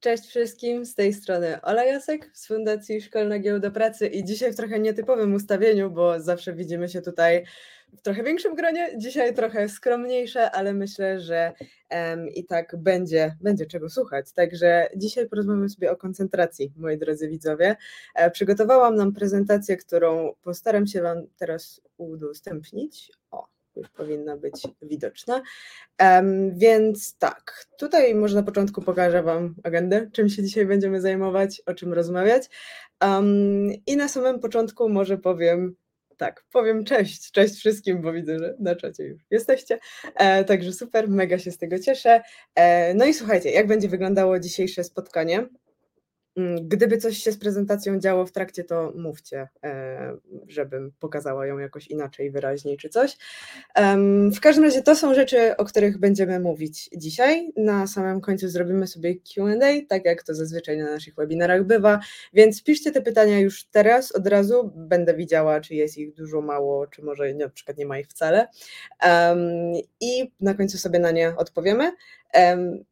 Cześć wszystkim, z tej strony Ola Jasek z Fundacji Szkolna Giełda Pracy i dzisiaj w trochę nietypowym ustawieniu, bo zawsze widzimy się tutaj w trochę większym gronie, dzisiaj trochę skromniejsze, ale myślę, że um, i tak będzie, będzie czego słuchać. Także dzisiaj porozmawiamy sobie o koncentracji, moi drodzy widzowie. E, przygotowałam nam prezentację, którą postaram się Wam teraz udostępnić. O, powinna być widoczna. Um, więc tak, tutaj może na początku pokażę Wam agendę, czym się dzisiaj będziemy zajmować, o czym rozmawiać. Um, I na samym początku może powiem, tak, powiem cześć, cześć wszystkim, bo widzę, że na czacie już jesteście. E, także super, mega się z tego cieszę. E, no i słuchajcie, jak będzie wyglądało dzisiejsze spotkanie? Mm, gdyby coś się z prezentacją działo w trakcie, to mówcie, e, żebym pokazała ją jakoś inaczej, wyraźniej czy coś. W każdym razie to są rzeczy, o których będziemy mówić dzisiaj. Na samym końcu zrobimy sobie QA, tak jak to zazwyczaj na naszych webinarach bywa, więc piszcie te pytania już teraz, od razu. Będę widziała, czy jest ich dużo, mało, czy może na przykład nie ma ich wcale. I na końcu sobie na nie odpowiemy.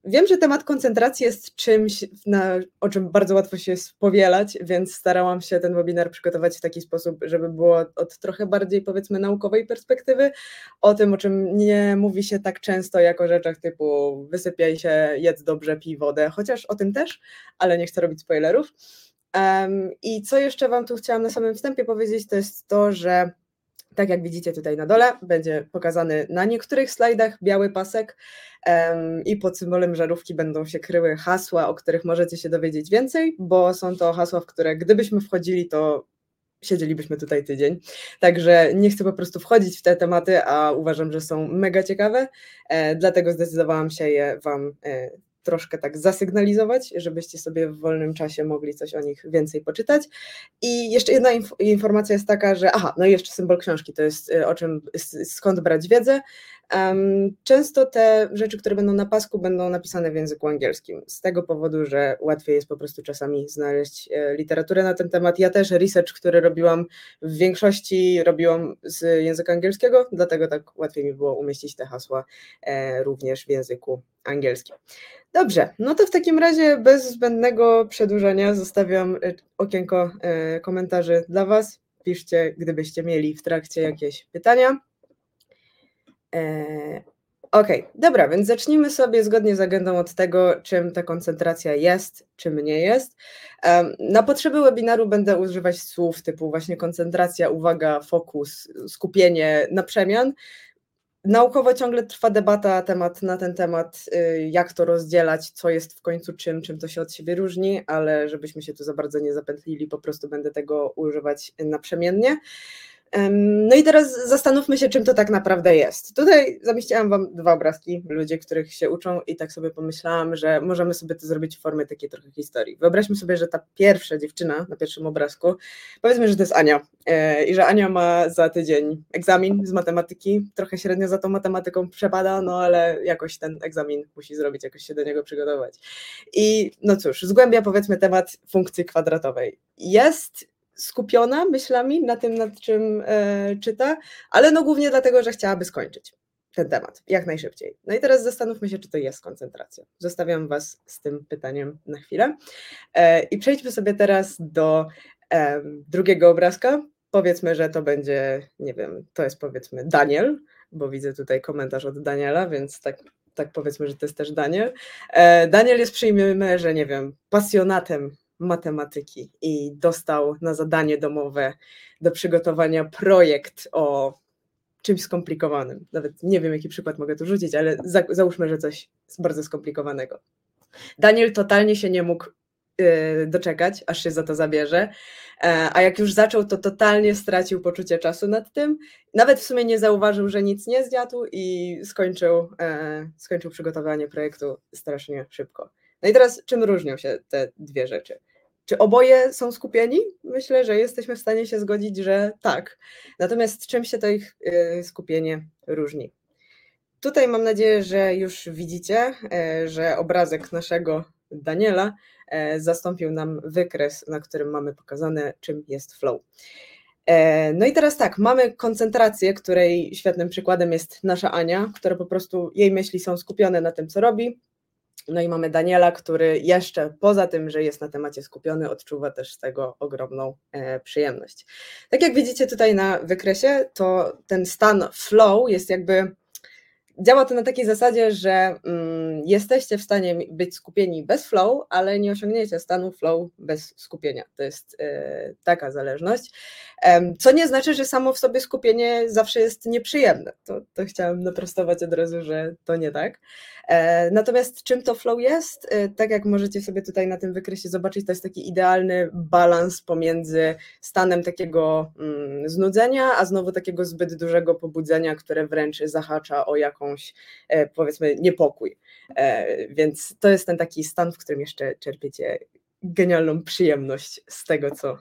Wiem, że temat koncentracji jest czymś, na, o czym bardzo łatwo się spowielać, więc starałam się ten webinar przygotować w taki sposób, żeby było od trochę bardziej powiedzmy naukowej perspektywy, o tym, o czym nie mówi się tak często, jako rzeczach typu wysypiaj się, jedz dobrze, pij wodę, chociaż o tym też, ale nie chcę robić spoilerów. I co jeszcze Wam tu chciałam na samym wstępie powiedzieć, to jest to, że tak jak widzicie tutaj na dole, będzie pokazany na niektórych slajdach biały pasek um, i pod symbolem żarówki będą się kryły hasła, o których możecie się dowiedzieć więcej, bo są to hasła, w które gdybyśmy wchodzili, to siedzielibyśmy tutaj tydzień. Także nie chcę po prostu wchodzić w te tematy, a uważam, że są mega ciekawe, e, dlatego zdecydowałam się je Wam e, troszkę tak zasygnalizować, żebyście sobie w wolnym czasie mogli coś o nich więcej poczytać. I jeszcze jedna inf informacja jest taka, że aha, no i jeszcze symbol książki, to jest y, o czym, skąd brać wiedzę. Często te rzeczy, które będą na pasku, będą napisane w języku angielskim, z tego powodu, że łatwiej jest po prostu czasami znaleźć e, literaturę na ten temat. Ja też research, który robiłam w większości robiłam z języka angielskiego, dlatego tak łatwiej mi było umieścić te hasła e, również w języku angielskim. Dobrze, no to w takim razie bez zbędnego przedłużenia zostawiam e, okienko komentarzy dla Was. Piszcie, gdybyście mieli w trakcie jakieś pytania. E, okej, okay, dobra, więc zacznijmy sobie zgodnie z agendą od tego, czym ta koncentracja jest, czym nie jest. Na potrzeby webinaru będę używać słów typu właśnie koncentracja, uwaga, fokus, skupienie na przemian. Naukowo ciągle trwa debata temat, na ten temat, y, jak to rozdzielać, co jest w końcu czym, czym to się od siebie różni, ale żebyśmy się tu za bardzo nie zapętlili, po prostu będę tego używać naprzemiennie. No i teraz zastanówmy się, czym to tak naprawdę jest. Tutaj zamieściłam Wam dwa obrazki, ludzie, których się uczą i tak sobie pomyślałam, że możemy sobie to zrobić w formie takiej trochę historii. Wyobraźmy sobie, że ta pierwsza dziewczyna na pierwszym obrazku, powiedzmy, że to jest Ania e, i że Ania ma za tydzień egzamin z matematyki, trochę średnio za tą matematyką przepada, no ale jakoś ten egzamin musi zrobić, jakoś się do niego przygotować. I no cóż, zgłębia powiedzmy temat funkcji kwadratowej. Jest skupiona myślami na tym, nad czym e, czyta, ale no głównie dlatego, że chciałaby skończyć ten temat jak najszybciej. No i teraz zastanówmy się, czy to jest koncentracja. Zostawiam Was z tym pytaniem na chwilę. E, I przejdźmy sobie teraz do drugiego obrazka. Powiedzmy, że to będzie, nie wiem, to jest powiedzmy Daniel, bo widzę tutaj komentarz od Daniela, więc tak tak powiedzmy, że to jest też Daniel. E, Daniel jest, przyjmijmy, że nie wiem, pasjonatem matematyki i dostał na zadanie domowe do przygotowania projekt o czymś skomplikowanym. Nawet nie wiem, jaki przykład mogę tu rzucić, ale za, załóżmy, że coś bardzo skomplikowanego. Daniel totalnie się nie mógł yy, doczekać, aż się za to zabierze, e, a jak już zaczął, to totalnie stracił poczucie czasu nad tym. Nawet w sumie nie zauważył, że nic nie zjadł i skończył, e, skończył przygotowanie projektu strasznie szybko. No i teraz czym różnią się te dwie rzeczy? Czy oboje są skupieni? Myślę, że jesteśmy w stanie się zgodzić, że tak. Natomiast czym się to ich y, skupienie różni? Tutaj mam nadzieję, że już widzicie, e, że obrazek naszego Daniela e, zastąpił nam wykres, na którym mamy pokazane, czym jest flow. E, no i teraz tak, mamy koncentrację, której świetnym przykładem jest nasza Ania, która po prostu jej myśli są skupione na tym, co robi, No i mamy Daniela, który jeszcze poza tym, że jest na temacie skupiony, odczuwa też z tego ogromną e, przyjemność. Tak jak widzicie tutaj na wykresie, to ten stan flow jest jakby działa to na takiej zasadzie, że mm, jesteście w stanie być skupieni bez flow, ale nie osiągniecie stanu flow bez skupienia. To jest e, taka zależność. Co nie znaczy, że samo w sobie skupienie zawsze jest nieprzyjemne. To, to chciałam naprostować od razu, że to nie tak. E, natomiast czym to flow jest? E, tak jak możecie sobie tutaj na tym wykresie zobaczyć, to jest taki idealny balans pomiędzy stanem takiego mm, znudzenia, a znowu takiego zbyt dużego pobudzenia, które wręcz zahacza o jakąś, e, powiedzmy, niepokój. Więc to jest ten taki stan, w którym jeszcze czerpiecie genialną przyjemność z tego, co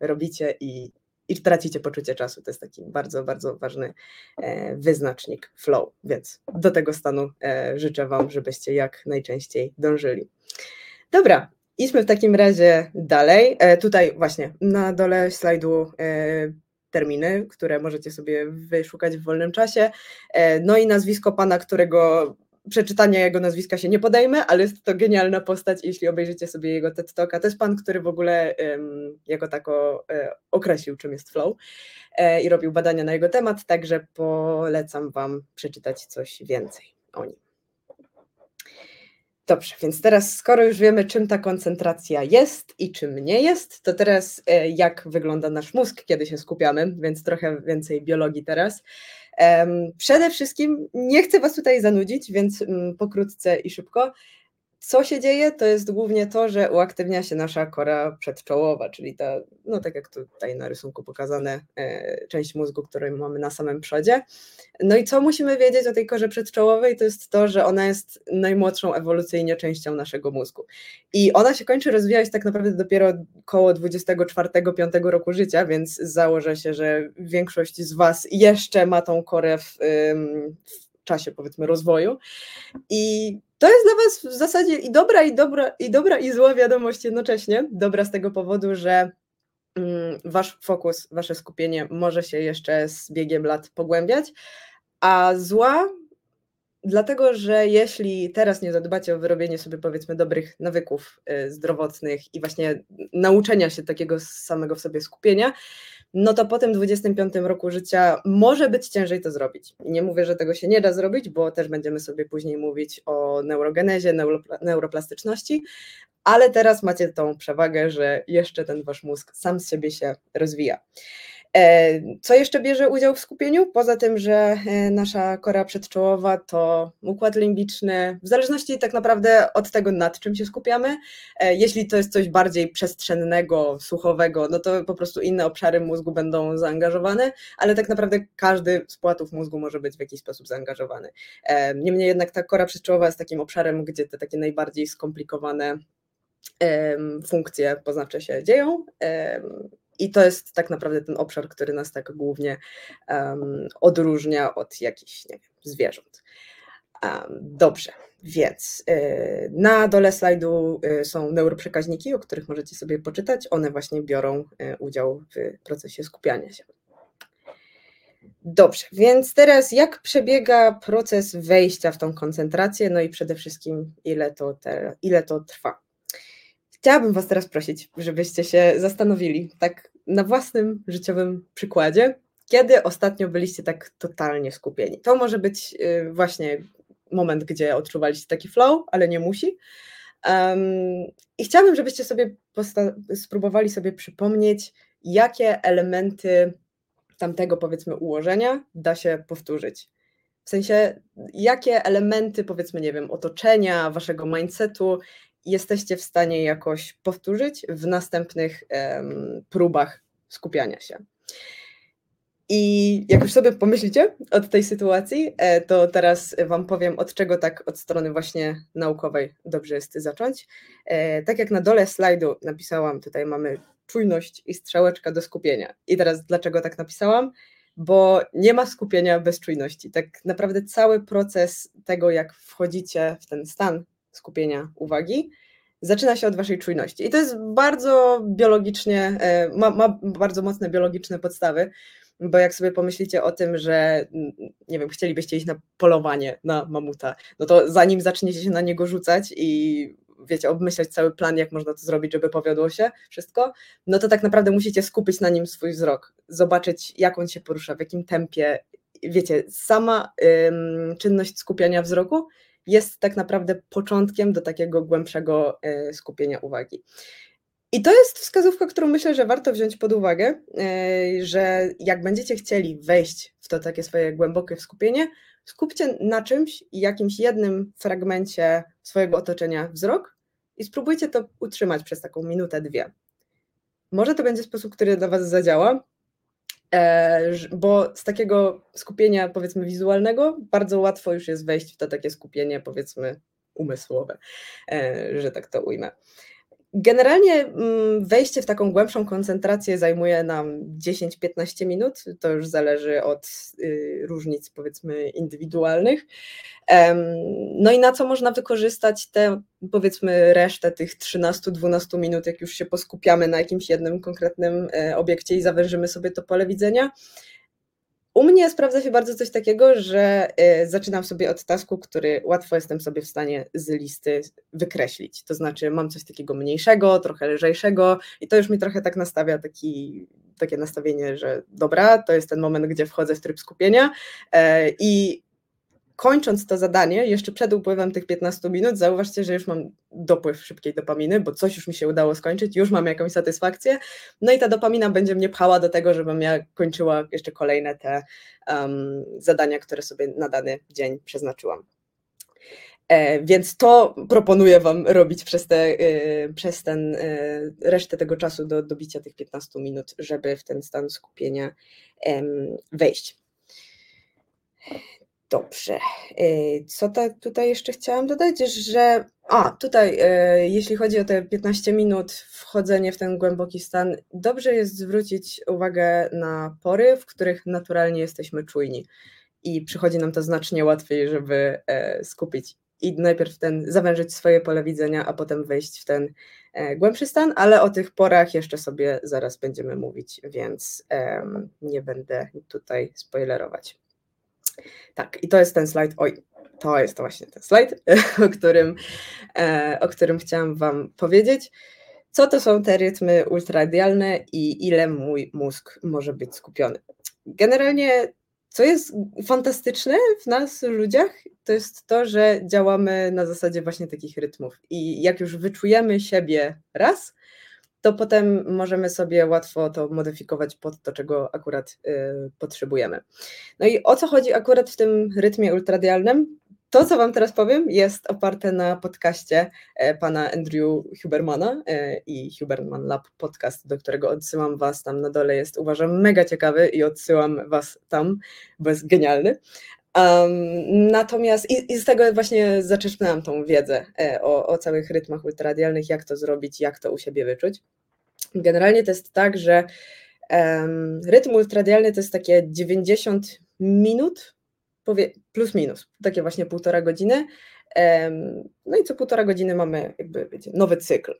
robicie i, i tracicie poczucie czasu. To jest taki bardzo, bardzo ważny e, wyznacznik flow, więc do tego stanu e, życzę Wam, żebyście jak najczęściej dążyli. Dobra, idźmy w takim razie dalej. E, tutaj właśnie na dole slajdu terminy, które możecie sobie wyszukać w wolnym czasie. No i nazwisko pana, którego przeczytania jego nazwiska się nie podejmę, ale jest to genialna postać, jeśli obejrzycie sobie jego TED Talka. To jest pan, który w ogóle jako tako e, określił, czym jest flow e, i robił badania na jego temat, także polecam Wam przeczytać coś więcej o nim. Dobrze, więc teraz skoro już wiemy, czym ta koncentracja jest i czym nie jest, to teraz e, jak wygląda nasz mózg, kiedy się skupiamy, więc trochę więcej biologii teraz. Przede wszystkim nie chcę Was tutaj zanudzić, więc mm, pokrótce i szybko. Co się dzieje, to jest głównie to, że uaktywnia się nasza kora przedczołowa, czyli ta, no tak jak tutaj na rysunku pokazane, e, część mózgu, którą mamy na samym przodzie. No i co musimy wiedzieć o tej korze przedczołowej, to jest to, że ona jest najmłodszą ewolucyjnie częścią naszego mózgu. I ona się kończy rozwijać tak naprawdę dopiero około 24-5 roku życia, więc założę się, że większość z Was jeszcze ma tą korę w, w czasie powiedzmy rozwoju. I to jest dla Was w zasadzie i dobra, i dobra, i dobra, i zła wiadomość jednocześnie. Dobra z tego powodu, że mm, Wasz fokus, Wasze skupienie może się jeszcze z biegiem lat pogłębiać, a zła dlatego, że jeśli teraz nie zadbacie o wyrobienie sobie powiedzmy dobrych nawyków y, zdrowotnych i właśnie nauczenia się takiego samego w sobie skupienia, no to po tym 25 roku życia może być ciężej to zrobić. Nie mówię, że tego się nie da zrobić, bo też będziemy sobie później mówić o neurogenezie, neuroplastyczności, ale teraz macie tą przewagę, że jeszcze ten wasz mózg sam z siebie się rozwija. E, co jeszcze bierze udział w skupieniu? Poza tym, że e, nasza kora przedczołowa to układ limbiczny, w zależności tak naprawdę od tego, nad czym się skupiamy. E, jeśli to jest coś bardziej przestrzennego, słuchowego, no to po prostu inne obszary mózgu będą zaangażowane, ale tak naprawdę każdy z płatów mózgu może być w jakiś sposób zaangażowany. Niemniej jednak ta kora przedczołowa jest takim obszarem, gdzie te takie najbardziej skomplikowane funkcje, poznacze się dzieją i to jest tak naprawdę ten obszar, który nas tak głównie um, odróżnia od jakichś nie wiem, zwierząt. Dobrze, więc y, na dole slajdu y, są neuroprzekaźniki, o których możecie sobie poczytać. One właśnie biorą y, udział w procesie skupiania się. Dobrze, więc teraz jak przebiega proces wejścia w tą koncentrację, no i przede wszystkim ile to, te, ile to trwa. Chciałabym Was teraz prosić, żebyście się zastanowili tak na własnym życiowym przykładzie, kiedy ostatnio byliście tak totalnie skupieni. To może być y, właśnie moment, gdzie odczuwaliście taki flow, ale nie musi. Um, I chciałabym, żebyście sobie spróbowali sobie przypomnieć, jakie elementy tamtego powiedzmy ułożenia da się powtórzyć. W sensie, jakie elementy, powiedzmy, nie wiem, otoczenia, waszego mindsetu jesteście w stanie jakoś powtórzyć w następnych um, próbach skupiania się. I jak już sobie pomyślicie od tej sytuacji, e, to teraz Wam powiem, od czego tak od strony właśnie naukowej dobrze jest zacząć. E, tak jak na dole slajdu napisałam, tutaj mamy czujność i strzałeczka do skupienia. I teraz dlaczego tak napisałam? Bo nie ma skupienia bez czujności. Tak naprawdę cały proces tego, jak wchodzicie w ten stan skupienia uwagi, zaczyna się od waszej czujności. I to jest bardzo biologicznie, e, ma, ma bardzo mocne biologiczne podstawy. bo jak sobie pomyślicie o tym, że nie wiem, chcielibyście iść na polowanie na mamuta, no to zanim zaczniecie się na niego rzucać i wiecie, obmyśleć cały plan, jak można to zrobić, żeby powiodło się wszystko, no to tak naprawdę musicie skupić na nim swój wzrok, zobaczyć, jak on się porusza, w jakim tempie. Wiecie, sama ym, czynność skupiania wzroku jest tak naprawdę początkiem do takiego głębszego y, skupienia uwagi. I to jest wskazówka, którą myślę, że warto wziąć pod uwagę, y, że jak będziecie chcieli wejść w to takie swoje głębokie skupienie, skupcie na czymś i jakimś jednym fragmencie swojego otoczenia wzrok i spróbujcie to utrzymać przez taką minutę, dwie. Może to będzie sposób, który dla Was zadziała, e, bo z takiego skupienia, powiedzmy, wizualnego, bardzo łatwo już jest wejść w to takie skupienie, powiedzmy, umysłowe, e, że tak to ujmę. Generalnie mm, wejście w taką głębszą koncentrację zajmuje nam 10-15 minut. To już zależy od y, różnic, powiedzmy, indywidualnych. No i na co można wykorzystać te, powiedzmy, resztę tych 13-12 minut, jak już się poskupiamy na jakimś jednym konkretnym e, obiekcie i zawężymy sobie to pole widzenia? U mnie sprawdza się bardzo coś takiego, że y, zaczynam sobie od tasku, który łatwo jestem sobie w stanie z listy wykreślić. To znaczy mam coś takiego mniejszego, trochę lżejszego i to już mi trochę tak nastawia taki, takie nastawienie, że dobra, to jest ten moment, gdzie wchodzę w tryb skupienia e, i kończąc to zadanie, jeszcze przed upływem tych 15 minut, zauważcie, że już mam dopływ szybkiej dopaminy, bo coś już mi się udało skończyć, już mam jakąś satysfakcję. No i ta dopamina będzie mnie pchała do tego, żebym ja kończyła jeszcze kolejne te um, zadania, które sobie na dany dzień przeznaczyłam. E, więc to proponuję Wam robić przez, te, e, przez ten, e, resztę tego czasu do dobicia tych 15 minut, żeby w ten stan skupienia wejść. Dobrze. Y, co tutaj jeszcze chciałam dodać, że a tutaj, y, jeśli chodzi o te 15 minut wchodzenie w ten głęboki stan, dobrze jest zwrócić uwagę na pory, w których naturalnie jesteśmy czujni i przychodzi nam to znacznie łatwiej, żeby e, skupić i najpierw ten zawężyć swoje pole widzenia, a potem wejść w ten e, głębszy stan, ale o tych porach jeszcze sobie zaraz będziemy mówić, więc nie będę tutaj spoilerować. Tak, i to jest ten slajd. Oj, to jest właśnie ten slajd, o którym, e, o którym chciałam Wam powiedzieć. Co to są te rytmy ultradialne i ile mój mózg może być skupiony? Generalnie, co jest fantastyczne w nas, ludziach, to jest to, że działamy na zasadzie właśnie takich rytmów. I jak już wyczujemy siebie raz, to potem możemy sobie łatwo to modyfikować pod to, czego akurat y, potrzebujemy. No i o co chodzi akurat w tym rytmie ultradialnym? To, co Wam teraz powiem, jest oparte na podcaście e, pana Andrew Hubermana e, i Huberman Lab podcast, do którego odsyłam Was tam na dole. Jest uważam mega ciekawy i odsyłam Was tam, bo jest genialny. Um, natomiast i, i, z tego właśnie zaczerpnęłam tą wiedzę e, o, o całych rytmach ultradialnych, jak to zrobić, jak to u siebie wyczuć. Generalnie to jest tak, że um, rytm ultradialny to jest takie 90 minut, powie, plus minus, takie właśnie półtora godziny. Um, no i co półtora godziny mamy jakby wiecie, nowy cykl.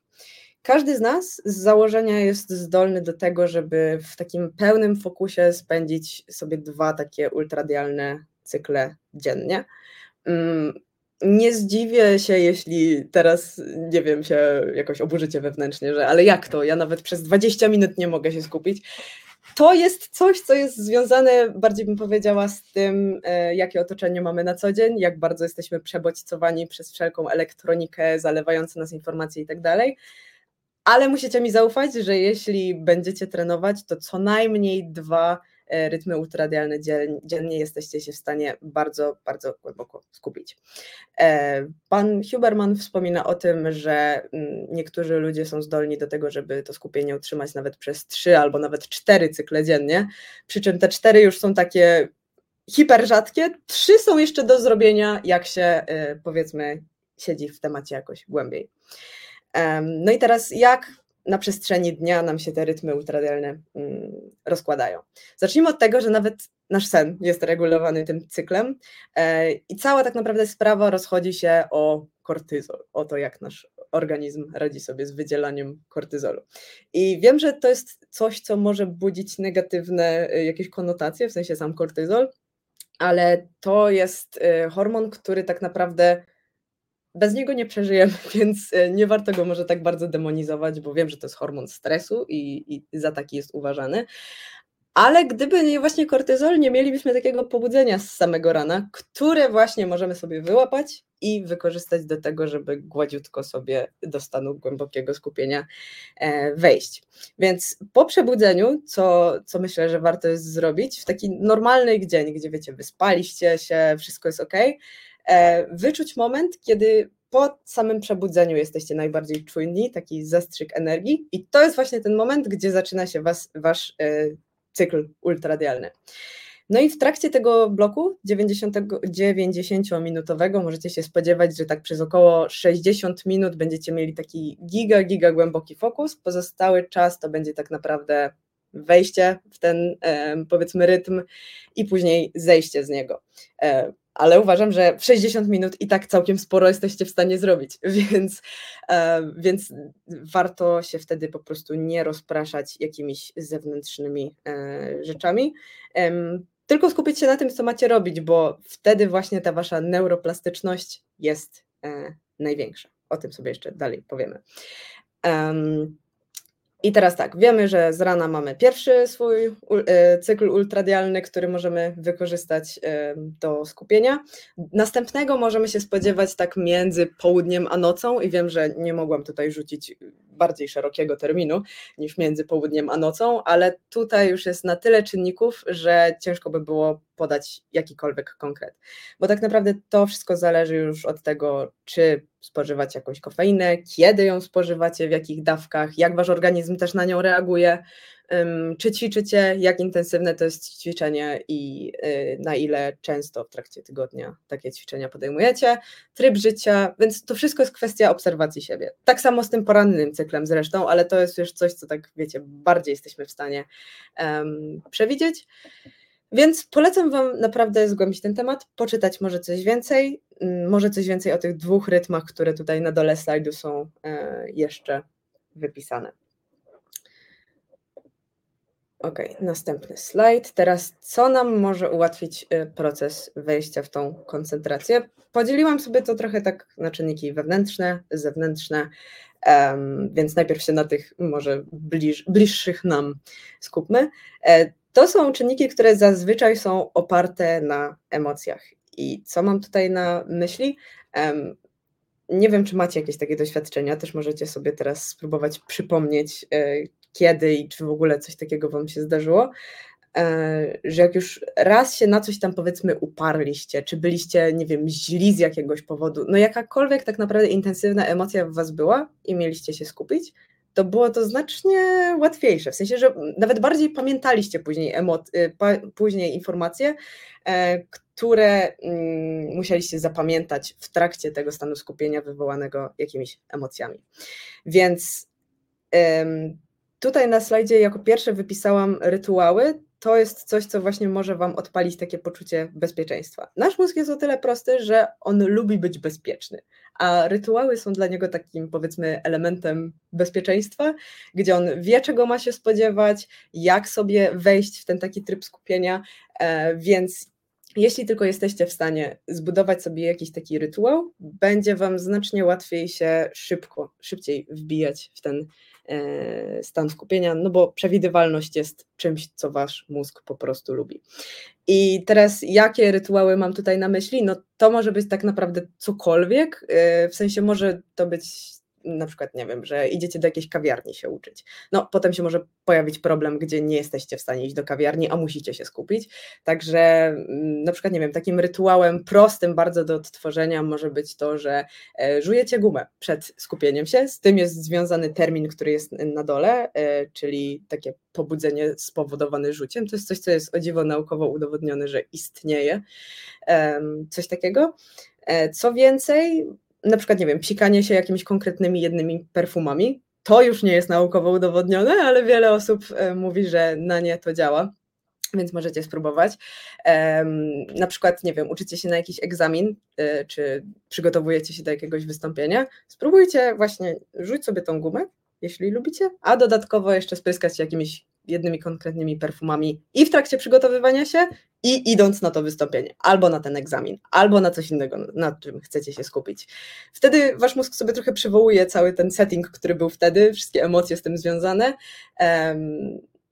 Każdy z nas z założenia jest zdolny do tego, żeby w takim pełnym fokusie spędzić sobie dwa takie ultradialne cykle dziennie. Mm, nie zdziwię się, jeśli teraz, nie wiem, się jakoś oburzycie wewnętrznie, że ale jak to? Ja nawet przez 20 minut nie mogę się skupić. To jest coś, co jest związane, bardziej bym powiedziała, z tym, e, jakie otoczenie mamy na co dzień, jak bardzo jesteśmy przebodźcowani przez wszelką elektronikę, zalewającą nas informacje i tak dalej. Ale musicie mi zaufać, że jeśli będziecie trenować, to co najmniej dwa rytmy ultradialne dziennie jesteście się w stanie bardzo, bardzo głęboko skupić. E, pan Huberman wspomina o tym, że mm, niektórzy ludzie są zdolni do tego, żeby to skupienie utrzymać nawet przez trzy albo nawet cztery cykle dziennie, przy czym te cztery już są takie hiper rzadkie, trzy są jeszcze do zrobienia, jak się e, powiedzmy siedzi w temacie jakoś głębiej. No i teraz jak na przestrzeni dnia nam się te rytmy ultradialne mm, rozkładają. Zacznijmy od tego, że nawet nasz sen jest regulowany tym cyklem e, i cała tak naprawdę sprawa rozchodzi się o kortyzol, o to, jak nasz organizm radzi sobie z wydzielaniem kortyzolu. I wiem, że to jest coś, co może budzić negatywne y, jakieś konotacje, w sensie sam kortyzol, ale to jest y, hormon, który tak naprawdę bez niego nie przeżyjemy, więc y, nie warto go może tak bardzo demonizować, bo wiem, że to jest hormon stresu i, i za taki jest uważany. Ale gdyby nie właśnie kortyzol, nie mielibyśmy takiego pobudzenia z samego rana, które właśnie możemy sobie wyłapać i wykorzystać do tego, żeby gładziutko sobie do stanu głębokiego skupienia e, wejść. Więc po przebudzeniu, co, co myślę, że warto jest zrobić, w taki normalny dzień, gdzie wiecie, wyspaliście się, wszystko jest ok, e, wyczuć moment, kiedy po samym przebudzeniu jesteście najbardziej czujni, taki zastrzyk energii, i to jest właśnie ten moment, gdzie zaczyna się was, wasz e, cykl ultradialny. No i w trakcie tego bloku 90-minutowego możecie się spodziewać, że tak przez około 60 minut będziecie mieli taki giga, giga głęboki fokus. Pozostały czas to będzie tak naprawdę wejście w ten powiedzmy rytm i później zejście z niego. Ale uważam, że w 60 minut i tak całkiem sporo jesteście w stanie zrobić, więc, e, więc warto się wtedy po prostu nie rozpraszać jakimiś zewnętrznymi e, rzeczami tylko skupić się na tym, co macie robić, bo wtedy właśnie ta wasza neuroplastyczność jest e, największa. O tym sobie jeszcze dalej powiemy. I teraz tak, wiemy, że z rana mamy pierwszy swój e, cykl ultradialny, który możemy wykorzystać e, do skupienia. Następnego możemy się spodziewać tak między południem a nocą i wiem, że nie mogłam tutaj rzucić bardziej szerokiego terminu niż między południem a nocą, ale tutaj już jest na tyle czynników, że ciężko by było podać jakikolwiek konkret. Bo tak naprawdę to wszystko zależy już od tego, czy spożywać jakąś kofeinę, kiedy ją spożywacie, w jakich dawkach, jak wasz organizm też na nią reaguje, czy ćwiczycie, jak intensywne to jest ćwiczenie i y, na ile często w trakcie tygodnia takie ćwiczenia podejmujecie, tryb życia, więc to wszystko jest kwestia obserwacji siebie. Tak samo z tym porannym cyklem zresztą, ale to jest już coś, co tak wiecie, bardziej jesteśmy w stanie um, przewidzieć. Więc polecam Wam naprawdę zgłębić ten temat, poczytać może coś więcej, może coś więcej o tych dwóch rytmach, które tutaj na dole slajdu są e, jeszcze wypisane. Ok, następny slajd. Teraz, co nam może ułatwić y, proces wejścia w tą koncentrację? Podzieliłam sobie to trochę tak na czynniki wewnętrzne, zewnętrzne, więc najpierw się na tych może bliż, bliższych nam skupmy. E, to są czynniki, które zazwyczaj są oparte na emocjach. I co mam tutaj na myśli? Nie wiem, czy macie jakieś takie doświadczenia, też możecie sobie teraz spróbować przypomnieć, e, kiedy i czy w ogóle coś takiego Wam się zdarzyło, e, że jak już raz się na coś tam powiedzmy uparliście, czy byliście, nie wiem, źli z jakiegoś powodu, no jakakolwiek tak naprawdę intensywna emocja w Was była i mieliście się skupić, to było to znacznie łatwiejsze, w sensie, że nawet bardziej pamiętaliście później, emo- y, później informacje, e, które mm, musieliście zapamiętać w trakcie tego stanu skupienia wywołanego jakimiś emocjami. Więc Tutaj na slajdzie jako pierwsze wypisałam rytuały. To jest coś, co właśnie może Wam odpalić takie poczucie bezpieczeństwa. Nasz mózg jest o tyle prosty, że on lubi być bezpieczny, a rytuały są dla niego takim, powiedzmy, elementem bezpieczeństwa, gdzie on wie, czego ma się spodziewać, jak sobie wejść w ten taki tryb skupienia, e, więc jeśli tylko jesteście w stanie zbudować sobie jakiś taki rytuał, będzie Wam znacznie łatwiej się szybko, szybciej wbijać w ten stan skupienia, no bo przewidywalność jest czymś, co wasz mózg po prostu lubi. I teraz jakie rytuały mam tutaj na myśli? No to może być tak naprawdę cokolwiek, e, w sensie może to być na przykład, nie wiem, że idziecie do jakiejś kawiarni się uczyć. No, potem się może pojawić problem, gdzie nie jesteście w stanie iść do kawiarni, a musicie się skupić. Także mm, na przykład, nie wiem, takim rytuałem prostym bardzo do odtworzenia może być to, że e, żujecie gumę przed skupieniem się. Z tym jest związany termin, który jest na dole, e, czyli takie pobudzenie spowodowane rzuciem. To jest coś, co jest o dziwo naukowo udowodnione, że istnieje. Coś takiego. E, co więcej, na przykład, nie wiem, psikanie się jakimiś konkretnymi jednymi perfumami. To już nie jest naukowo udowodnione, ale wiele osób e, mówi, że na nie to działa. więc możecie spróbować. Na przykład, nie wiem, uczycie się na jakiś egzamin, y, czy przygotowujecie się do jakiegoś wystąpienia, spróbujcie właśnie, rzuć sobie tą gumę, jeśli lubicie, a dodatkowo jeszcze spryskać się jakimiś jednymi konkretnymi perfumami i w trakcie przygotowywania się, i idąc na to wystąpienie, albo na ten egzamin, albo na coś innego, nad czym chcecie się skupić. Wtedy wasz mózg sobie trochę przywołuje cały ten setting, który był wtedy, wszystkie emocje z tym związane.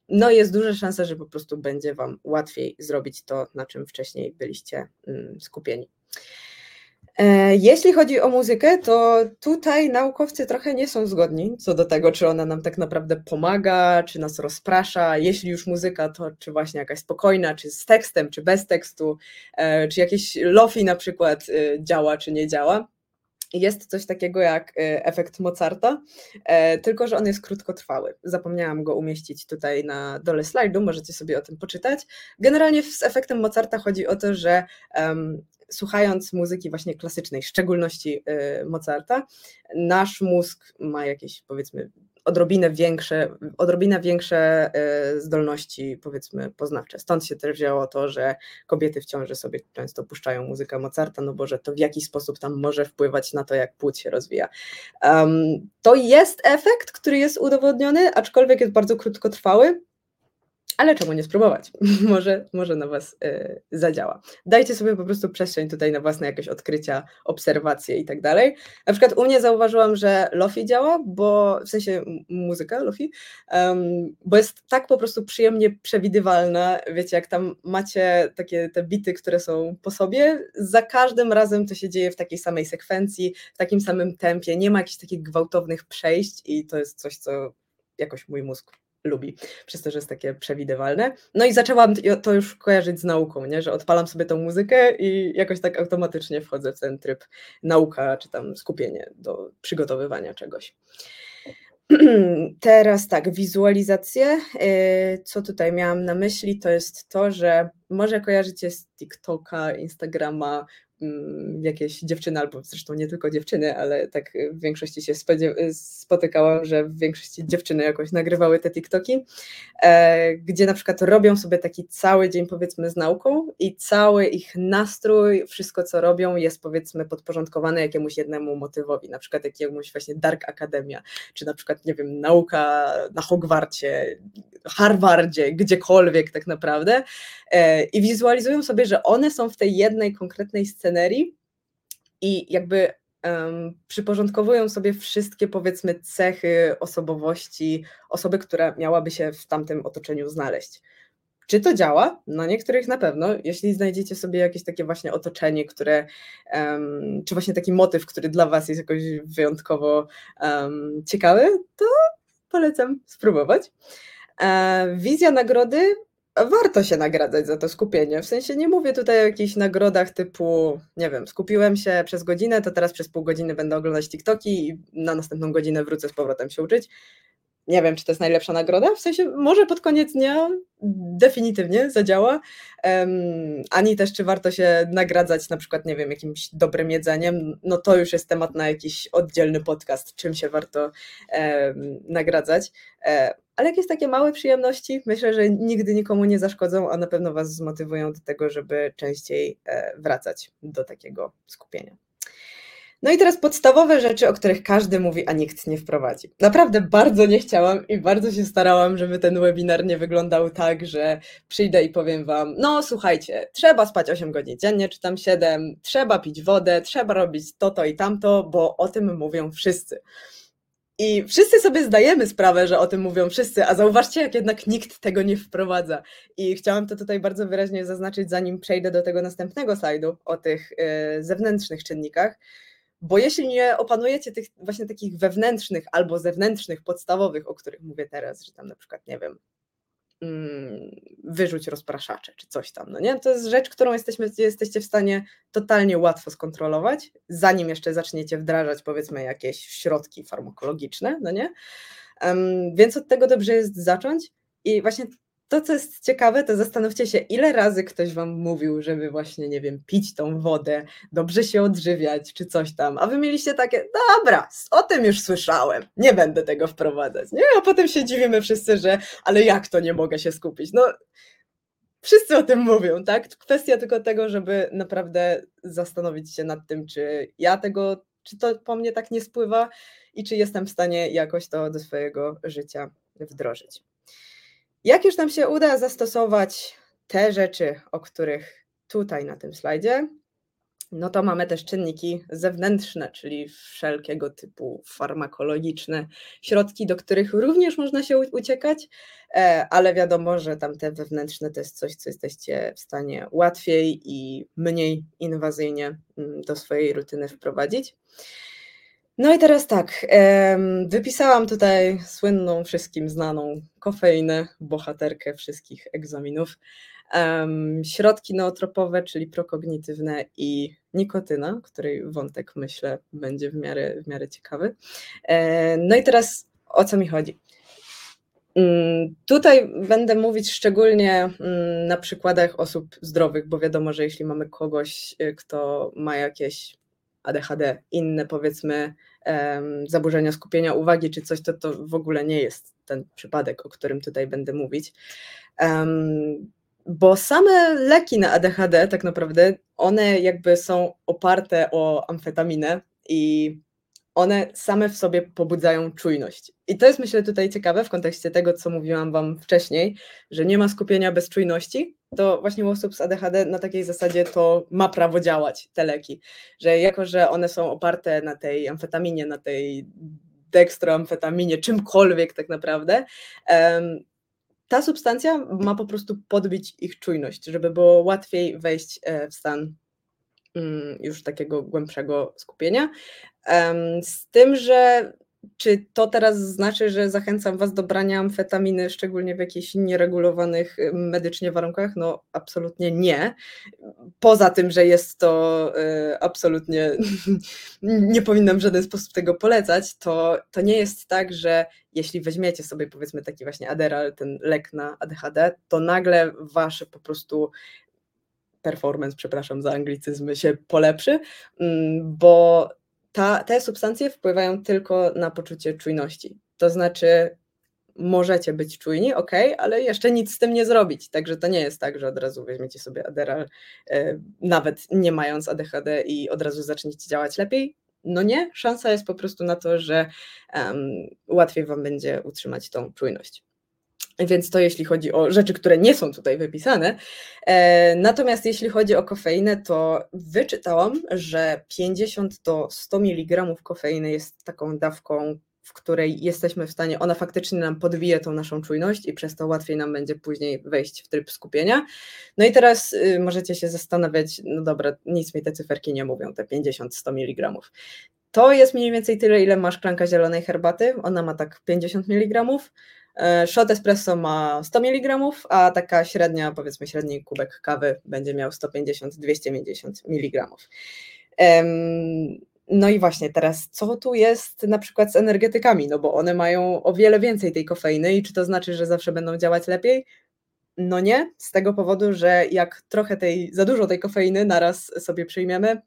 No i jest duża szansa, że po prostu będzie wam łatwiej zrobić to, na czym wcześniej byliście mm, skupieni. E, jeśli chodzi o muzykę, to tutaj naukowcy trochę nie są zgodni co do tego, czy ona nam tak naprawdę pomaga, czy nas rozprasza. Jeśli już muzyka, to czy właśnie jakaś spokojna, czy z tekstem, czy bez tekstu, e, czy jakieś lofi na przykład e, działa, czy nie działa. Jest coś takiego jak efekt Mozarta, tylko że on jest krótkotrwały. Zapomniałam go umieścić tutaj na dole slajdu, możecie sobie o tym poczytać. Generalnie z efektem Mozarta chodzi o to, że słuchając muzyki właśnie klasycznej, w szczególności y, Mozarta, nasz mózg ma jakieś powiedzmy odrobinę większe, odrobinę większe y, zdolności powiedzmy poznawcze. Stąd się też wzięło to, że kobiety w ciąży sobie często puszczają muzykę Mozarta, no bo że to w jakiś sposób tam może wpływać na to, jak płód się rozwija. Um, to jest efekt, który jest udowodniony, aczkolwiek jest bardzo krótkotrwały, ale czemu nie spróbować? może, może na Was y, zadziała. Dajcie sobie po prostu przestrzeń tutaj na własne jakieś odkrycia, obserwacje i tak dalej. Na przykład u mnie zauważyłam, że Lofi działa, bo w sensie muzyka Lofi, um, bo jest tak po prostu przyjemnie przewidywalna. Wiecie, jak tam macie takie te bity, które są po sobie, za każdym razem to się dzieje w takiej samej sekwencji, w takim samym tempie, nie ma jakichś takich gwałtownych przejść i to jest coś, co jakoś mój mózg lubi, przez to, że jest takie przewidywalne. No i zaczęłam to już kojarzyć z nauką, nie? że odpalam sobie tą muzykę i jakoś tak automatycznie wchodzę w ten tryb nauka, czy tam skupienie do przygotowywania czegoś. Teraz tak, wizualizacje. Y, co tutaj miałam na myśli, to jest to, że może kojarzycie z TikToka, Instagrama, jakieś dziewczyny, albo zresztą nie tylko dziewczyny, ale tak w większości się spotykałam, że w większości dziewczyny jakoś nagrywały te TikToki, e, gdzie na przykład robią sobie taki cały dzień powiedzmy z nauką i cały ich nastrój, wszystko co robią jest powiedzmy podporządkowane jakiemuś jednemu motywowi, na przykład jakiemuś właśnie Dark Academia, czy na przykład, nie wiem, nauka na Hogwarcie, Harvardzie, gdziekolwiek tak naprawdę e, i wizualizują sobie, że one są w tej jednej konkretnej i jakby um, przyporządkowują sobie wszystkie powiedzmy cechy osobowości osoby, która miałaby się w tamtym otoczeniu znaleźć. Czy to działa? No niektórych na pewno. Jeśli znajdziecie sobie jakieś takie właśnie otoczenie, które, um, czy właśnie taki motyw, który dla Was jest jakoś wyjątkowo um, ciekawy, to polecam spróbować. E, wizja nagrody warto się nagradzać za to skupienie. W sensie nie mówię tutaj o jakichś nagrodach typu, nie wiem, skupiłem się przez godzinę, to teraz przez pół godziny będę oglądać TikToki i na następną godzinę wrócę z powrotem się uczyć. Nie wiem, czy to jest najlepsza nagroda. W sensie, może pod koniec dnia definitywnie zadziała. Um, ani też, czy warto się nagradzać na przykład, nie wiem, jakimś dobrym jedzeniem. No to już jest temat na jakiś oddzielny podcast, czym się warto um, nagradzać. Um, ale jakieś takie małe przyjemności, myślę, że nigdy nikomu nie zaszkodzą, a na pewno Was zmotywują do tego, żeby częściej e, wracać do takiego skupienia. No i teraz podstawowe rzeczy, o których każdy mówi, a nikt nie wprowadzi. Naprawdę bardzo nie chciałam i bardzo się starałam, żeby ten webinar nie wyglądał tak, że przyjdę i powiem Wam, no słuchajcie, trzeba spać 8 godzin dziennie, czy tam 7, trzeba pić wodę, trzeba robić to, to i tamto, bo o tym mówią wszyscy. I wszyscy sobie zdajemy sprawę, że o tym mówią wszyscy, a zauważcie, jak jednak nikt tego nie wprowadza. I chciałam to tutaj bardzo wyraźnie zaznaczyć, zanim przejdę do tego następnego slajdu o tych y, zewnętrznych czynnikach. Bo jeśli nie opanujecie tych właśnie takich wewnętrznych albo zewnętrznych, podstawowych, o których mówię teraz, że tam na przykład, nie wiem, Mm, wyrzuć rozpraszacze czy coś tam, no nie? To jest rzecz, którą jesteśmy, jesteście w stanie totalnie łatwo skontrolować, zanim jeszcze zaczniecie wdrażać powiedzmy jakieś środki farmakologiczne, no nie? Um, więc od tego dobrze jest zacząć i właśnie to, co jest ciekawe, to zastanówcie się, ile razy ktoś wam mówił, żeby właśnie, nie wiem, pić tą wodę, dobrze się odżywiać, czy coś tam, a wy mieliście takie, dobra, o tym już słyszałem, nie będę tego wprowadzać, nie? A potem się dziwimy wszyscy, że ale jak to nie mogę się skupić? No, wszyscy o tym mówią, tak? Kwestia tylko tego, żeby naprawdę zastanowić się nad tym, czy ja tego, czy to po mnie tak nie spływa i czy jestem w stanie jakoś to do swojego życia wdrożyć. Jak już nam się uda zastosować te rzeczy, o których tutaj na tym slajdzie, no to mamy też czynniki zewnętrzne, czyli wszelkiego typu farmakologiczne środki, do których również można się uciekać, e, ale wiadomo, że tamte wewnętrzne to jest coś, co jesteście w stanie łatwiej i mniej inwazyjnie mm, do swojej rutyny wprowadzić. No i teraz tak, wypisałam tutaj słynną, wszystkim znaną kofeinę, bohaterkę wszystkich egzaminów. Środki nootropowe, czyli prokognitywne i nikotyna, której wątek myślę będzie w miarę, w miarę ciekawy. E, no i teraz o co mi chodzi? Mm, tutaj będę mówić szczególnie mm, na przykładach osób zdrowych, bo wiadomo, że jeśli mamy kogoś, y, kto ma jakieś ADHD, inne powiedzmy zaburzenia skupienia uwagi czy coś, to to w ogóle nie jest ten przypadek, o którym tutaj będę mówić. Bo same leki na ADHD tak naprawdę, one jakby są oparte o amfetaminę i one same w sobie pobudzają czujność. I to jest myślę tutaj ciekawe w kontekście tego, co mówiłam Wam wcześniej, że nie ma skupienia bez czujności, to właśnie u osób z ADHD na takiej zasadzie to ma prawo działać, te leki, że jako, że one są oparte na tej amfetaminie, na tej dekstroamfetaminie, czymkolwiek tak naprawdę, ta substancja ma po prostu podbić ich czujność, żeby było łatwiej wejść e, w stan już takiego głębszego skupienia. Z tym, że czy to teraz znaczy, że zachęcam Was do brania amfetaminy, szczególnie w jakichś nieregulowanych medycznie warunkach? No, absolutnie nie. Poza tym, że jest to y, absolutnie, nie powinnam w żaden sposób tego polecać, to, to nie jest tak, że jeśli weźmiecie sobie powiedzmy taki właśnie Aderal, ten lek na ADHD, to nagle Wasze po prostu performance, przepraszam za anglicyzmy, się polepszy, mm, bo ta, te substancje wpływają tylko na poczucie czujności. To znaczy, możecie być czujni, ok, ale jeszcze nic z tym nie zrobić. Także to nie jest tak, że od razu weźmiecie sobie Adderall, e, nawet nie mając ADHD i od razu zaczniecie działać lepiej. No nie, szansa jest po prostu na to, że um, łatwiej Wam będzie utrzymać tą czujność. Więc to jeśli chodzi o rzeczy, które nie są tutaj wypisane. E, natomiast jeśli chodzi o kofeinę, to wyczytałam, że 50 do 100 mg kofeiny jest taką dawką, w której jesteśmy w stanie, ona faktycznie nam podbije tą naszą czujność i przez to łatwiej nam będzie później wejść w tryb skupienia. No i teraz y, możecie się zastanawiać, no dobra, nic mi te cyferki nie mówią, te 50-100 mg. To jest mniej więcej tyle, ile ma szklanka zielonej herbaty. Ona ma tak 50 mg. E, shot espresso ma 100 mg, a taka średnia, powiedzmy średni kubek kawy będzie miał 150-250 mg. No i właśnie teraz, co tu jest na przykład z energetykami, no bo one mają o wiele więcej tej kofeiny i czy to znaczy, że zawsze będą działać lepiej? No nie, z tego powodu, że jak trochę tej, za dużo tej kofeiny naraz sobie przyjmiemy,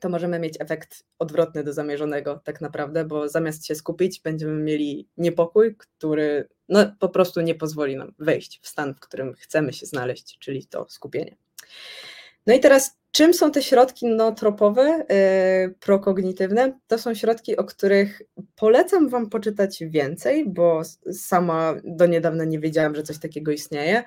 to możemy mieć efekt odwrotny do zamierzonego tak naprawdę, bo zamiast się skupić, będziemy mieli niepokój, który no, po prostu nie pozwoli nam wejść w stan, w którym chcemy się znaleźć, czyli to skupienie. No i teraz, czym są te środki nootropowe, yy, prokognitywne? To są środki, o których polecam Wam poczytać więcej, bo sama do niedawna nie wiedziałam, że coś takiego istnieje.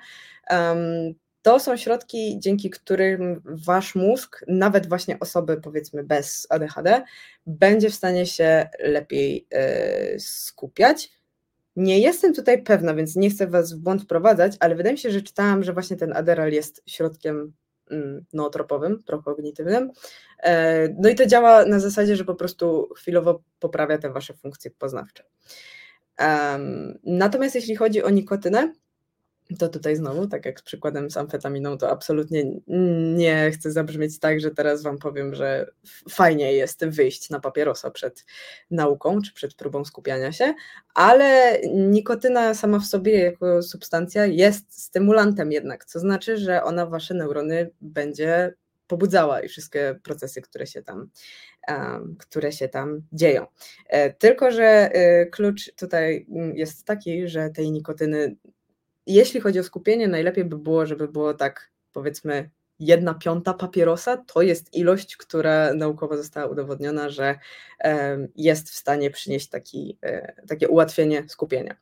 Um, to są środki, dzięki którym wasz mózg, nawet właśnie osoby powiedzmy bez ADHD, będzie w stanie się lepiej e, skupiać. Nie jestem tutaj pewna, więc nie chcę was w błąd wprowadzać, ale wydaje mi się, że czytałam, że właśnie ten Adderall jest środkiem mm, nootropowym, prokognitywnym. E, no i to działa na zasadzie, że po prostu chwilowo poprawia te wasze funkcje poznawcze. Natomiast jeśli chodzi o nikotynę, to tutaj znowu, tak jak z przykładem z amfetaminą, to absolutnie nie chcę zabrzmieć tak, że teraz Wam powiem, że fajnie jest wyjść na papierosa przed nauką czy przed próbą skupiania się, ale nikotyna sama w sobie jako substancja jest stymulantem jednak, co znaczy, że ona Wasze neurony będzie pobudzała i wszystkie procesy, które się tam, które się tam dzieją. E, tylko, że y, klucz tutaj jest taki, że tej nikotyny jeśli chodzi o skupienie, najlepiej by było, żeby było tak powiedzmy jedna piąta papierosa to jest ilość, która naukowo została udowodniona, że jest w stanie przynieść taki, e, takie ułatwienie skupienia.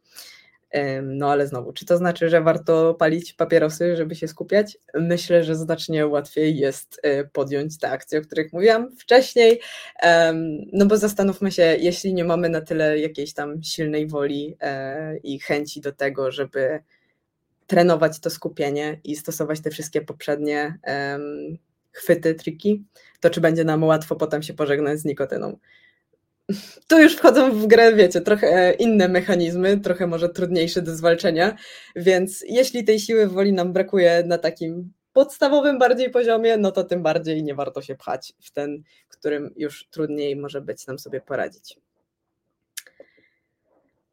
No ale znowu, czy to znaczy, że warto palić papierosy, żeby się skupiać? Myślę, że znacznie łatwiej jest e, podjąć te akcje, o których mówiłam wcześniej. No bo zastanówmy się, jeśli nie mamy na tyle jakiejś tam silnej woli e, i chęci do tego, żeby trenować to skupienie i stosować te wszystkie poprzednie chwyty, triki, to czy będzie nam łatwo potem się pożegnać z nikotyną? tu już wchodzą w grę, wiecie, trochę inne mechanizmy, trochę może trudniejsze do zwalczenia, więc jeśli tej siły woli nam brakuje na takim podstawowym bardziej poziomie, no to tym bardziej nie warto się pchać w ten, którym już trudniej może być nam sobie poradzić.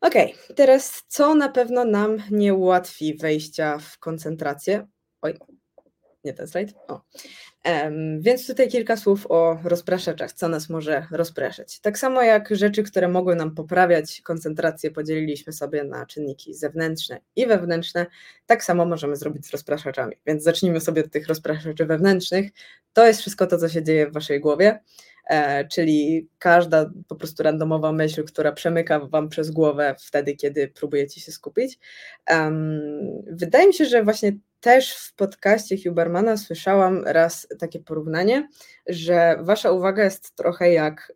Ok, teraz co na pewno nam nie ułatwi wejścia w koncentrację? Oj, nie ten slajd. O. Um, więc tutaj kilka słów o rozpraszaczach, co nas może rozpraszać. Tak samo jak rzeczy, które mogły nam poprawiać koncentrację, podzieliliśmy sobie na czynniki zewnętrzne i wewnętrzne, tak samo możemy zrobić z rozpraszaczami. Więc zacznijmy sobie od tych rozpraszaczy wewnętrznych. To jest wszystko to, co się dzieje w waszej głowie. E, czyli każda po prostu randomowa myśl, która przemyka Wam przez głowę wtedy, kiedy próbujecie się skupić. wydaje mi się, że właśnie też w podcaście Hubermana słyszałam raz takie porównanie, że Wasza uwaga jest trochę jak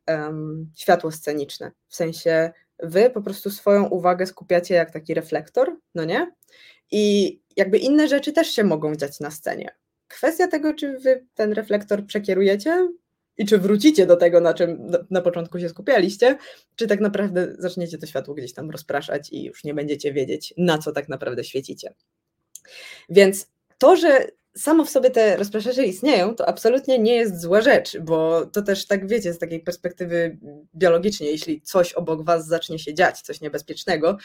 światło sceniczne. W sensie Wy po prostu swoją uwagę skupiacie jak taki reflektor, no nie? I jakby inne rzeczy też się mogą dziać na scenie. Kwestia tego, czy wy ten reflektor przekierujecie i czy wrócicie do tego, na czym na początku się skupialiście, czy tak naprawdę zaczniecie to światło gdzieś tam rozpraszać i już nie będziecie wiedzieć, na co tak naprawdę świecicie. Więc to, że samo w sobie te rozpraszacze istnieją, to absolutnie nie jest zła rzecz, bo to też tak wiecie, z takiej perspektywy biologicznej, jeśli coś obok was zacznie się dziać, coś niebezpiecznego,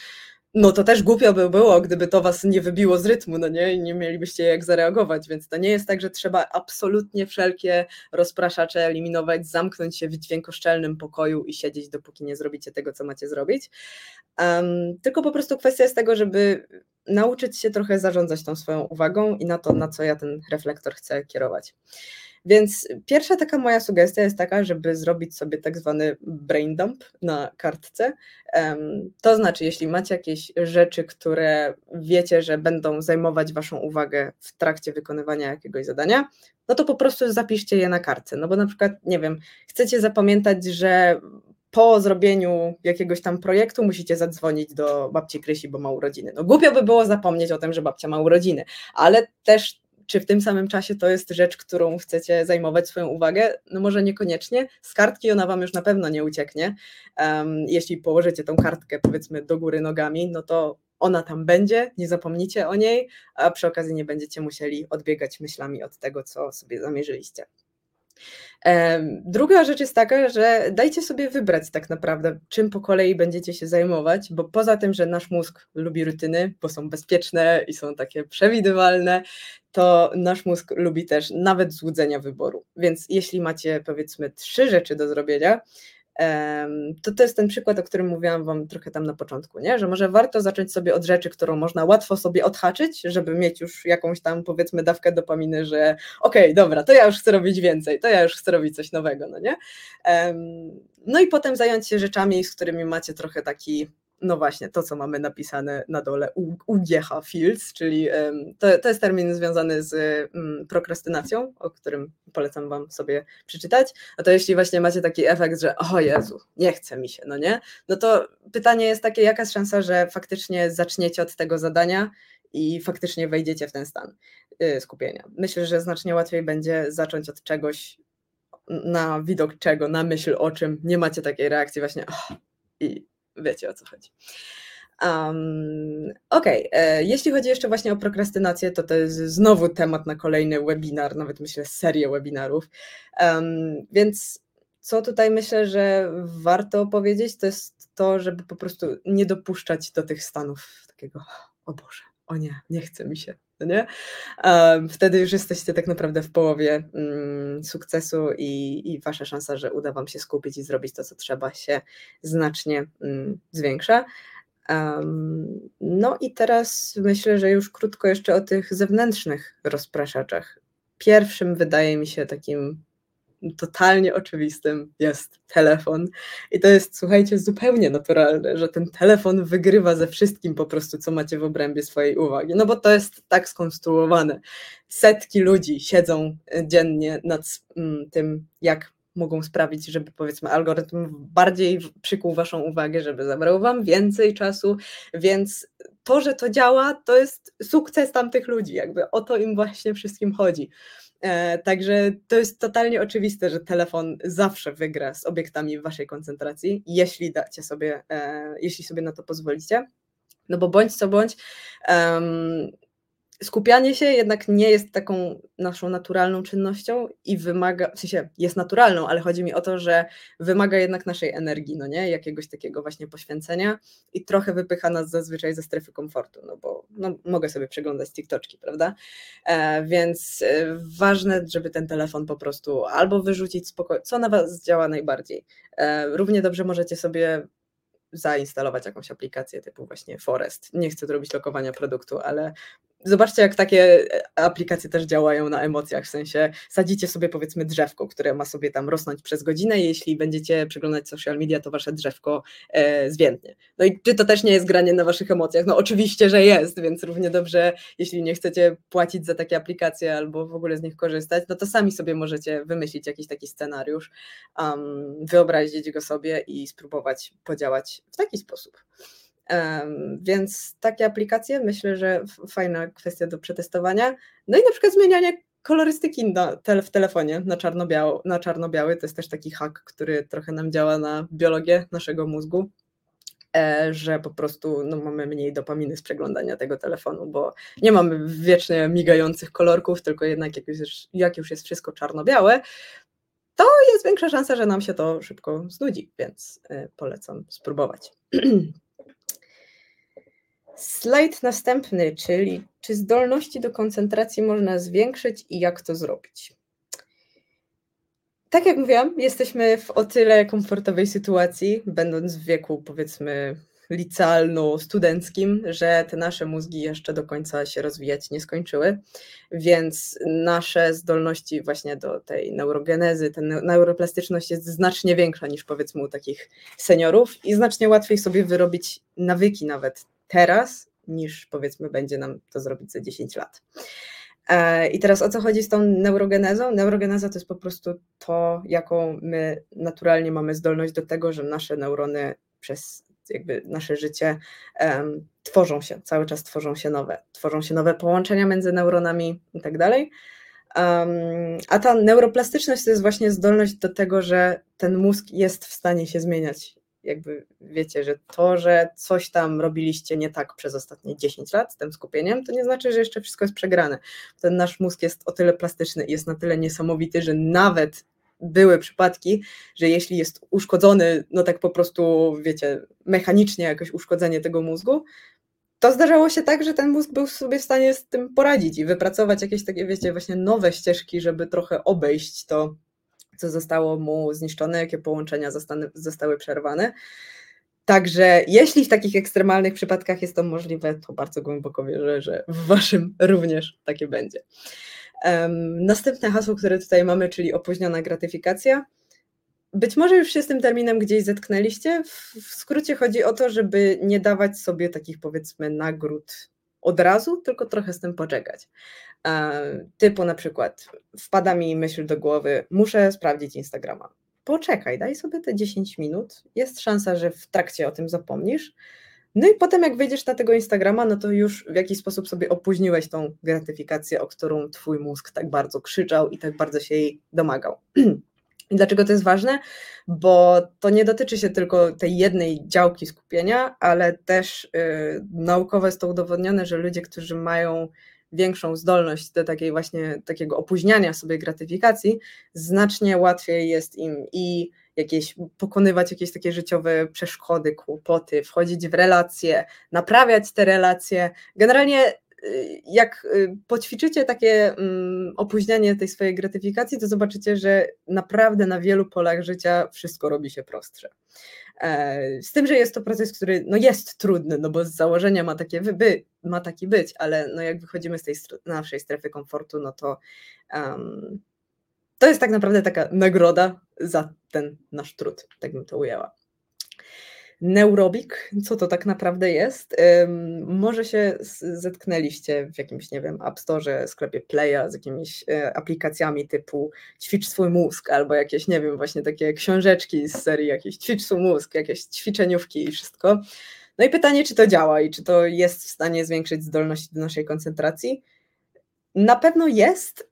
no to też głupio by było, gdyby to was nie wybiło z rytmu, no nie? I nie mielibyście jak zareagować, więc to nie jest tak, że trzeba absolutnie wszelkie rozpraszacze eliminować, zamknąć się w dźwiękoszczelnym pokoju i siedzieć, dopóki nie zrobicie tego, co macie zrobić. Um, tylko po prostu kwestia jest tego, żeby nauczyć się trochę zarządzać tą swoją uwagą i na to, na co ja ten reflektor chcę kierować. Więc pierwsza taka moja sugestia jest taka, żeby zrobić sobie tak zwany brain dump na kartce. To znaczy, jeśli macie jakieś rzeczy, które wiecie, że będą zajmować Waszą uwagę w trakcie wykonywania jakiegoś zadania, no to po prostu zapiszcie je na kartce. No bo na przykład, nie wiem, chcecie zapamiętać, że po zrobieniu jakiegoś tam projektu musicie zadzwonić do babci Krysi, bo ma urodziny. No głupio by było zapomnieć o tym, że babcia ma urodziny, ale też czy w tym samym czasie to jest rzecz, którą chcecie zajmować swoją uwagę? No może niekoniecznie. Z kartki ona Wam już na pewno nie ucieknie. Um, jeśli położycie tą kartkę powiedzmy do góry nogami, no to ona tam będzie, nie zapomnicie o niej, a przy okazji nie będziecie musieli odbiegać myślami od tego, co sobie zamierzyliście. Druga rzecz jest taka, że dajcie sobie wybrać tak naprawdę, czym po kolei będziecie się zajmować, bo poza tym, że nasz mózg lubi rutyny, bo są bezpieczne i są takie przewidywalne, to nasz mózg lubi też nawet złudzenia wyboru. Więc jeśli macie powiedzmy trzy rzeczy do zrobienia, to to jest ten przykład, o którym mówiłam Wam trochę tam na początku, nie? że może warto zacząć sobie od rzeczy, którą można łatwo sobie odhaczyć, żeby mieć już jakąś tam powiedzmy dawkę dopaminy, że okej, okay, dobra, to ja już chcę robić więcej, to ja już chcę robić coś nowego, no nie? No i potem zająć się rzeczami, z którymi macie trochę taki no właśnie, to co mamy napisane na dole, UGH Fields, czyli to, to jest termin związany z prokrastynacją, o którym polecam Wam sobie przeczytać. No to jeśli właśnie macie taki efekt, że o Jezu, nie chce mi się, no nie? No to pytanie jest takie, jaka jest szansa, że faktycznie zaczniecie od tego zadania i faktycznie wejdziecie w ten stan y, skupienia. Myślę, że znacznie łatwiej będzie zacząć od czegoś, na widok czego, na myśl o czym nie macie takiej reakcji właśnie oh, i wiecie o co chodzi. Um, Okej, okay. E, jeśli chodzi jeszcze właśnie o prokrastynację, to to jest znowu temat na kolejny webinar, nawet myślę serię webinarów. Um, więc co tutaj myślę, że warto powiedzieć, to jest to, żeby po prostu nie dopuszczać do tych stanów takiego, o Boże, o nie, nie chce mi się, no nie? Wtedy już jesteście tak naprawdę w połowie um, sukcesu i, i wasza szansa, że uda wam się skupić i zrobić to, co trzeba, się znacznie um, zwiększa. No i teraz myślę, że już krótko jeszcze o tych zewnętrznych rozpraszaczach. Pierwszym wydaje mi się takim totalnie oczywistym jest telefon. I to jest, słuchajcie, zupełnie naturalne, że ten telefon wygrywa ze wszystkim po prostu, co macie w obrębie swojej uwagi. No bo to jest tak skonstruowane. Setki ludzi siedzą dziennie nad mm, tym, jak mogą sprawić, żeby powiedzmy algorytm bardziej przykuł Waszą uwagę, żeby zabrał Wam więcej czasu, więc to, że to działa, to jest sukces tamtych ludzi, jakby o to im właśnie wszystkim chodzi. E, także to jest totalnie oczywiste, że telefon zawsze wygra z obiektami waszej koncentracji, jeśli dacie sobie, e, jeśli sobie na to pozwolicie. No bo bądź co bądź, skupianie się jednak nie jest taką naszą naturalną czynnością i wymaga, w sensie jest naturalną, ale chodzi mi o to, że wymaga jednak naszej energii, no nie, jakiegoś takiego właśnie poświęcenia i trochę wypycha nas zazwyczaj ze strefy komfortu, no bo no, mogę sobie przeglądać TikToczki, prawda, e, więc e, ważne, żeby ten telefon po prostu albo wyrzucić spokojnie, co na Was działa najbardziej. E, równie dobrze możecie sobie zainstalować jakąś aplikację typu właśnie Forest. Nie chcę zrobić lokowania produktu, ale Zobaczcie, jak takie e, aplikacje też działają na emocjach, w sensie sadzicie sobie powiedzmy drzewko, które ma sobie tam rosnąć przez godzinę jeśli będziecie przeglądać social media, to wasze drzewko e, zwiędnie. No i czy to też nie jest granie na waszych emocjach? No oczywiście, że jest, więc równie dobrze, jeśli nie chcecie płacić za takie aplikacje albo w ogóle z nich korzystać, no to sami sobie możecie wymyślić jakiś taki scenariusz, um, wyobrazić go sobie i spróbować podziałać w taki sposób. Więc takie aplikacje myślę, że fajna kwestia do przetestowania. No i na przykład zmienianie kolorystyki na, w telefonie na czarno-biały, na czarno-biały. To jest też taki hack, który trochę nam działa na biologię naszego mózgu, e, że po prostu no, mamy mniej dopaminy z przeglądania tego telefonu, bo nie mamy wiecznie migających kolorków, tylko jednak jak już, jak już jest wszystko czarno-białe, to jest większa szansa, że nam się to szybko znudzi, więc e, polecam spróbować. Slajd następny, czyli czy zdolności do koncentracji można zwiększyć i jak to zrobić? Tak jak mówiłam, jesteśmy w o tyle komfortowej sytuacji, będąc w wieku powiedzmy licealno-studenckim, że te nasze mózgi jeszcze do końca się rozwijać nie skończyły, więc nasze zdolności właśnie do tej neurogenezy, ta neuroplastyczność jest znacznie większa niż powiedzmy u takich seniorów i znacznie łatwiej sobie wyrobić nawyki nawet teraz, niż powiedzmy będzie nam to zrobić za 10 lat. E, I teraz o co chodzi z tą neurogenezą? Neurogeneza to jest po prostu to, jaką my naturalnie mamy zdolność do tego, że nasze neurony przez jakby nasze życie um, tworzą się, cały czas tworzą się nowe, tworzą się nowe połączenia między neuronami i tak dalej. A ta neuroplastyczność to jest właśnie zdolność do tego, że ten mózg jest w stanie się zmieniać jakby wiecie, że to, że coś tam robiliście nie tak przez ostatnie 10 lat z tym skupieniem, to nie znaczy, że jeszcze wszystko jest przegrane. Ten nasz mózg jest o tyle plastyczny i jest na tyle niesamowity, że nawet były przypadki, że jeśli jest uszkodzony, no tak po prostu, wiecie, mechanicznie jakoś uszkodzenie tego mózgu, to zdarzało się tak, że ten mózg był sobie w stanie z tym poradzić i wypracować jakieś takie, wiecie, właśnie nowe ścieżki, żeby trochę obejść to, co zostało mu zniszczone, jakie połączenia zostały, zostały przerwane. Także jeśli w takich ekstremalnych przypadkach jest to możliwe, to bardzo głęboko wierzę, że w Waszym również takie będzie. Um, następne hasło, które tutaj mamy, czyli opóźniona gratyfikacja. Być może już się z tym terminem gdzieś zetknęliście. W, w skrócie chodzi o to, żeby nie dawać sobie takich powiedzmy nagród od razu, tylko trochę z tym poczekać. Typu na przykład wpada mi myśl do głowy, muszę sprawdzić Instagrama. Poczekaj, daj sobie te 10 minut. Jest szansa, że w trakcie o tym zapomnisz. No i potem, jak wejdziesz na tego Instagrama, no to już w jakiś sposób sobie opóźniłeś tą gratyfikację, o którą twój mózg tak bardzo krzyczał i tak bardzo się jej domagał. I dlaczego to jest ważne? Bo to nie dotyczy się tylko tej jednej działki skupienia, ale też yy, naukowo jest to udowodnione, że ludzie, którzy mają większą zdolność do takiej właśnie takiego opóźniania sobie gratyfikacji, znacznie łatwiej jest im i jakieś pokonywać jakieś takie życiowe przeszkody, kłopoty, wchodzić w relacje, naprawiać te relacje. Generalnie jak y, poćwiczycie takie mm, opóźnianie tej swojej gratyfikacji, to zobaczycie, że naprawdę na wielu polach życia wszystko robi się prostsze. E, z tym, że jest to proces, który no jest trudny, no bo z założenia ma, takie by, ma taki być, ale no jak wychodzimy z tej naszej strefy komfortu, no to um, to jest tak naprawdę taka nagroda za ten nasz trud, tak bym to ujęła. Neurobik, co to tak naprawdę jest? Może się zetknęliście w jakimś, nie wiem, App Store, sklepie Playa z jakimiś e, aplikacjami typu ćwicz swój mózg albo jakieś, nie wiem, właśnie takie książeczki z serii jakieś ćwicz swój mózg, jakieś ćwiczeniówki i wszystko. No i pytanie, czy to działa i czy to jest w stanie zwiększyć zdolność do naszej koncentracji? Na pewno jest,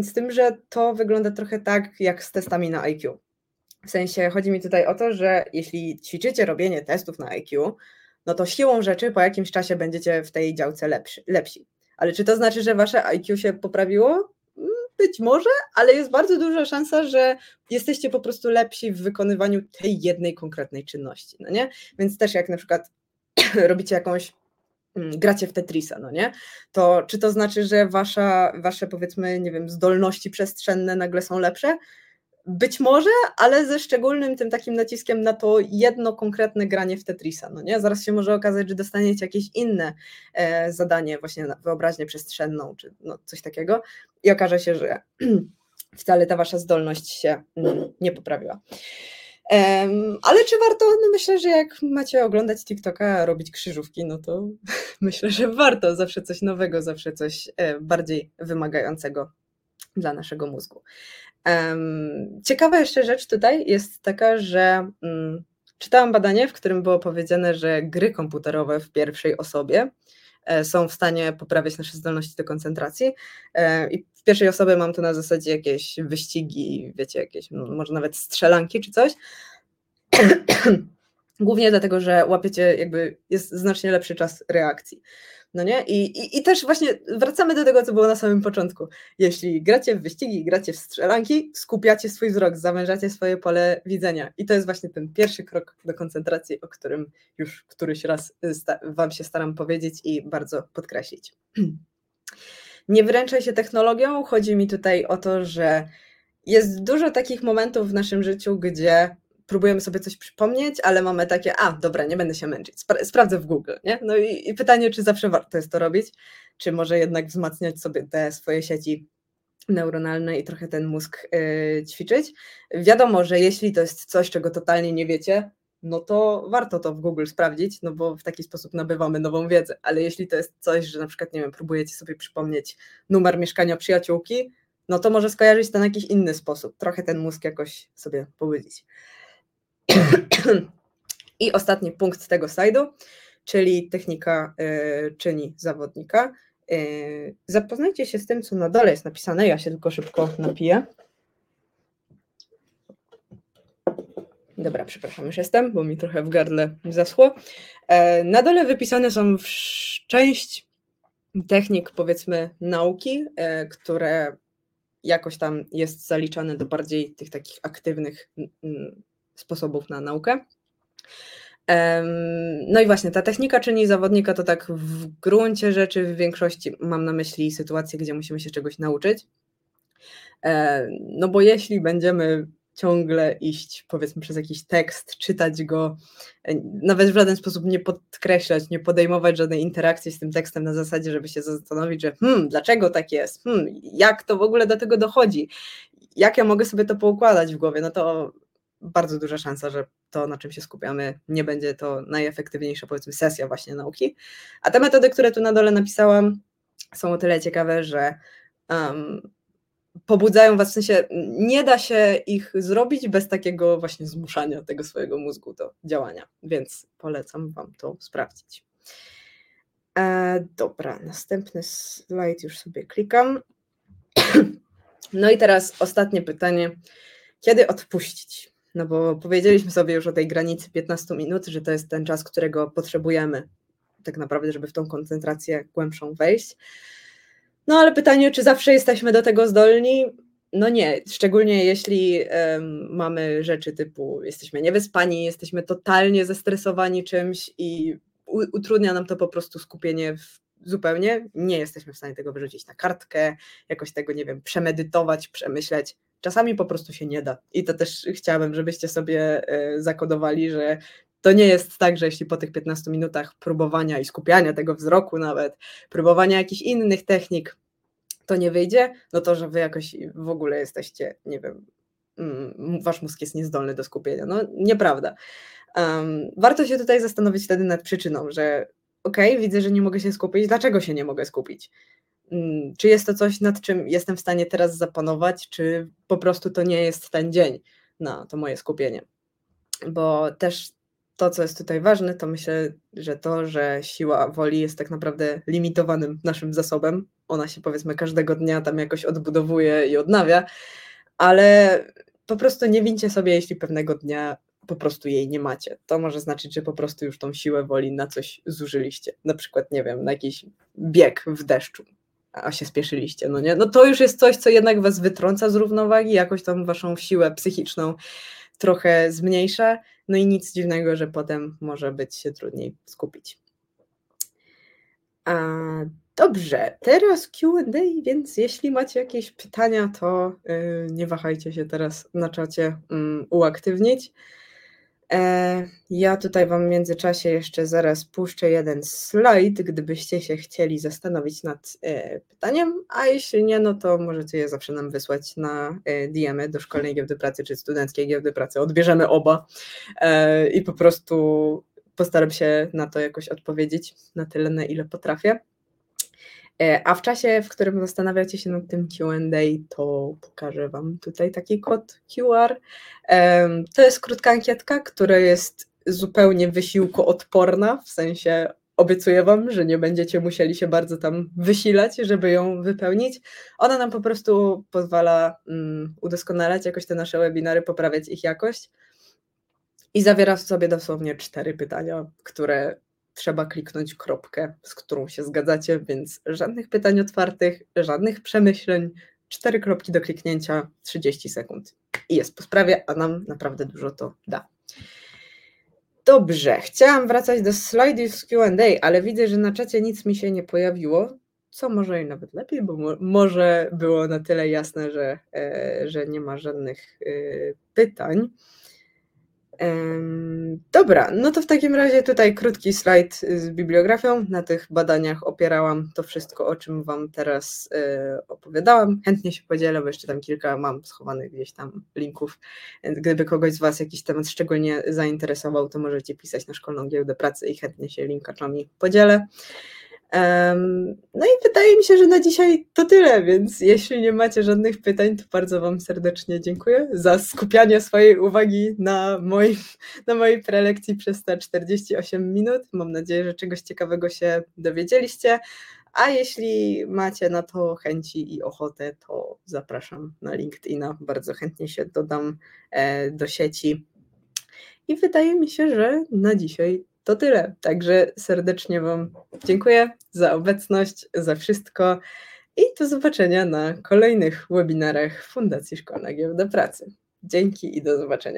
z tym, że to wygląda trochę tak jak z testami na IQ. W sensie chodzi mi tutaj o to, że jeśli ćwiczycie robienie testów na IQ, no to siłą rzeczy po jakimś czasie będziecie w tej działce lepszy, lepsi. Ale czy to znaczy, że wasze IQ się poprawiło? Mm, być może, ale jest bardzo duża szansa, że jesteście po prostu lepsi w wykonywaniu tej jednej konkretnej czynności, no nie? Więc też jak na przykład robicie jakąś mm, gracie w Tetrisa, no nie? To czy to znaczy, że wasza, wasze powiedzmy, nie wiem, zdolności przestrzenne nagle są lepsze? Być może, ale ze szczególnym tym takim naciskiem na to jedno konkretne granie w Tetrisa. No nie? Zaraz się może okazać, że dostaniecie jakieś inne e, zadanie, właśnie na wyobraźnię przestrzenną, czy no, coś takiego, i okaże się, że wcale ta wasza zdolność się mm, nie poprawiła. Um, ale czy warto? No myślę, że jak macie oglądać TikToka, robić krzyżówki, no to myślę, że warto. Zawsze coś nowego, zawsze coś e, bardziej wymagającego dla naszego mózgu. Ciekawa jeszcze rzecz tutaj jest taka, że mm, czytałam badanie, w którym było powiedziane, że gry komputerowe w pierwszej osobie e, są w stanie poprawiać nasze zdolności do koncentracji. E, I w pierwszej osobie mam tu na zasadzie jakieś wyścigi, wiecie, jakieś może nawet strzelanki czy coś. Głównie dlatego, że łapiecie, jakby jest znacznie lepszy czas reakcji. No nie? I, i, I też właśnie wracamy do tego, co było na samym początku. Jeśli gracie w wyścigi, gracie w strzelanki, skupiacie swój wzrok, zawężacie swoje pole widzenia. I to jest właśnie ten pierwszy krok do koncentracji, o którym już któryś raz Wam się staram powiedzieć i bardzo podkreślić. Nie wręczaj się technologią. Chodzi mi tutaj o to, że jest dużo takich momentów w naszym życiu, gdzie próbujemy sobie coś przypomnieć, ale mamy takie, a dobra, nie będę się męczyć, sprawdzę w Google, nie? No i, i, pytanie, czy zawsze warto jest to robić, czy może jednak wzmacniać sobie te swoje sieci neuronalne i trochę ten mózg yy, ćwiczyć. Wiadomo, że jeśli to jest coś, czego totalnie nie wiecie, no to warto to w Google sprawdzić, no bo w taki sposób nabywamy nową wiedzę, ale jeśli to jest coś, że na przykład, nie wiem, próbujecie sobie przypomnieć numer mieszkania przyjaciółki, no to może skojarzyć to na jakiś inny sposób, trochę ten mózg jakoś sobie pobudzić. I ostatni punkt tego slajdu, czyli technika y, czyni zawodnika. Y, zapoznajcie się z tym, co na dole jest napisane. Ja się tylko szybko napiję. Dobra, przepraszam, już jestem, bo mi trochę w gardle zaschło. E, na dole wypisane są część technik, powiedzmy, nauki, e, które jakoś tam jest zaliczane do bardziej tych takich aktywnych sposobów na naukę. No i właśnie, ta technika czyni zawodnika to tak w gruncie rzeczy, w większości mam na myśli sytuacje, gdzie musimy się czegoś nauczyć. No bo jeśli będziemy ciągle iść, powiedzmy, przez jakiś tekst, czytać go, e, nawet w żaden sposób nie podkreślać, nie podejmować żadnej interakcji z tym tekstem na zasadzie, żeby się zastanowić, że hmm, dlaczego tak jest, hmm, jak to w ogóle do tego dochodzi, jak ja mogę sobie to poukładać w głowie, no to bardzo duża szansa, że to, na czym się skupiamy, nie będzie to najefektywniejsza, powiedzmy, sesja właśnie nauki. A te metody, które tu na dole napisałam, są o tyle ciekawe, że um, pobudzają was, w sensie nie da się ich zrobić bez takiego właśnie zmuszania tego swojego mózgu do działania, więc polecam wam to sprawdzić. E, dobra, następny slajd już sobie klikam. No i teraz ostatnie pytanie. Kiedy odpuścić? No bo powiedzieliśmy sobie już o tej granicy 15 minut, że to jest ten czas, którego potrzebujemy tak naprawdę, żeby w tą koncentrację głębszą wejść. No ale pytanie, czy zawsze jesteśmy do tego zdolni? No nie, szczególnie jeśli um, mamy rzeczy typu jesteśmy niewyspani, jesteśmy totalnie zestresowani czymś i utrudnia nam to po prostu skupienie w zupełnie, nie jesteśmy w stanie tego wyrzucić na kartkę, jakoś tego, nie wiem, przemedytować, przemyśleć. Czasami po prostu się nie da. I to też chciałabym, żebyście sobie e, zakodowali, że to nie jest tak, że jeśli po tych 15 minutach próbowania i skupiania tego wzroku nawet, próbowania jakichś innych technik, to nie wyjdzie, no to, że wy jakoś w ogóle jesteście, nie wiem, mm, wasz mózg jest niezdolny do skupienia. No nieprawda. Um, warto się tutaj zastanowić wtedy nad przyczyną, że okej, okay, widzę, że nie mogę się skupić, dlaczego się nie mogę skupić? Um, czy jest to coś, nad czym jestem w stanie teraz zapanować, czy po prostu to nie jest ten dzień na to moje skupienie? Bo też to, co jest tutaj ważne, to myślę, że to, że siła woli jest tak naprawdę limitowanym naszym zasobem. Ona się powiedzmy każdego dnia tam jakoś odbudowuje i odnawia, ale po prostu nie wincie sobie, jeśli pewnego dnia po prostu jej nie macie. To może znaczyć, że po prostu już tą siłę woli na coś zużyliście. Na przykład, nie wiem, na jakiś bieg w deszczu, a się spieszyliście, no nie? No to już jest coś, co jednak was wytrąca z równowagi, jakoś tam waszą siłę psychiczną trochę zmniejsza, no i nic dziwnego, że potem może być się trudniej skupić. A, dobrze, teraz QA, więc jeśli macie jakieś pytania, to yy, nie wahajcie się teraz na czacie yy, uaktywnić. E, ja tutaj Wam w międzyczasie jeszcze zaraz puszczę jeden slajd, gdybyście się chcieli zastanowić nad e, pytaniem, a jeśli nie, no to możecie je zawsze nam wysłać na e, DM-y do Szkolnej Giełdy Pracy czy Studenckiej Giełdy Pracy. Odbierzemy oba i po prostu postaram się na to jakoś odpowiedzieć na tyle, na ile potrafię. E, a w czasie, w którym zastanawiacie się nad tym QA, to pokażę Wam tutaj taki kod QR. To jest krótka ankietka, która jest zupełnie wysiłkoodporna, w sensie obiecuję Wam, że nie będziecie musieli się bardzo tam wysilać, żeby ją wypełnić. Ona nam po prostu pozwala um, udoskonalać jakoś te nasze webinary, poprawiać ich jakość. I zawiera w sobie dosłownie cztery pytania, które trzeba kliknąć kropkę, z którą się zgadzacie, więc żadnych pytań otwartych, żadnych przemyśleń, cztery kropki do kliknięcia, 30 sekund. I jest po sprawie, a nam naprawdę dużo to da. Dobrze, chciałam wracać do slajdów z QA, ale widzę, że na czacie nic mi się nie pojawiło, co może i nawet lepiej, bo mo może było na tyle jasne, że, e, że nie ma żadnych e, pytań. Dobra, no to w takim razie tutaj krótki slajd z bibliografią. Na tych badaniach opierałam to wszystko, o czym Wam teraz e, opowiadałam. Chętnie się podzielę, bo jeszcze tam kilka mam schowanych gdzieś tam linków. Gdyby kogoś z Was jakiś temat szczególnie zainteresował, to możecie pisać na Szkolną Giełdę Pracy i chętnie się linkaczami podzielę. No i wydaje mi się, że na dzisiaj to tyle, więc jeśli nie macie żadnych pytań, to bardzo Wam serdecznie dziękuję za skupianie swojej uwagi na, moim, na mojej prelekcji przez te 48 minut. Mam nadzieję, że czegoś ciekawego się dowiedzieliście. A jeśli macie na to chęci i ochotę, to zapraszam na LinkedIna. Bardzo chętnie się dodam e, do sieci. I wydaje mi się, że na dzisiaj to tyle. Także serdecznie Wam dziękuję za obecność, za wszystko i do zobaczenia na kolejnych webinarach Fundacji Szkolna Giełda Pracy. Dzięki i do zobaczenia.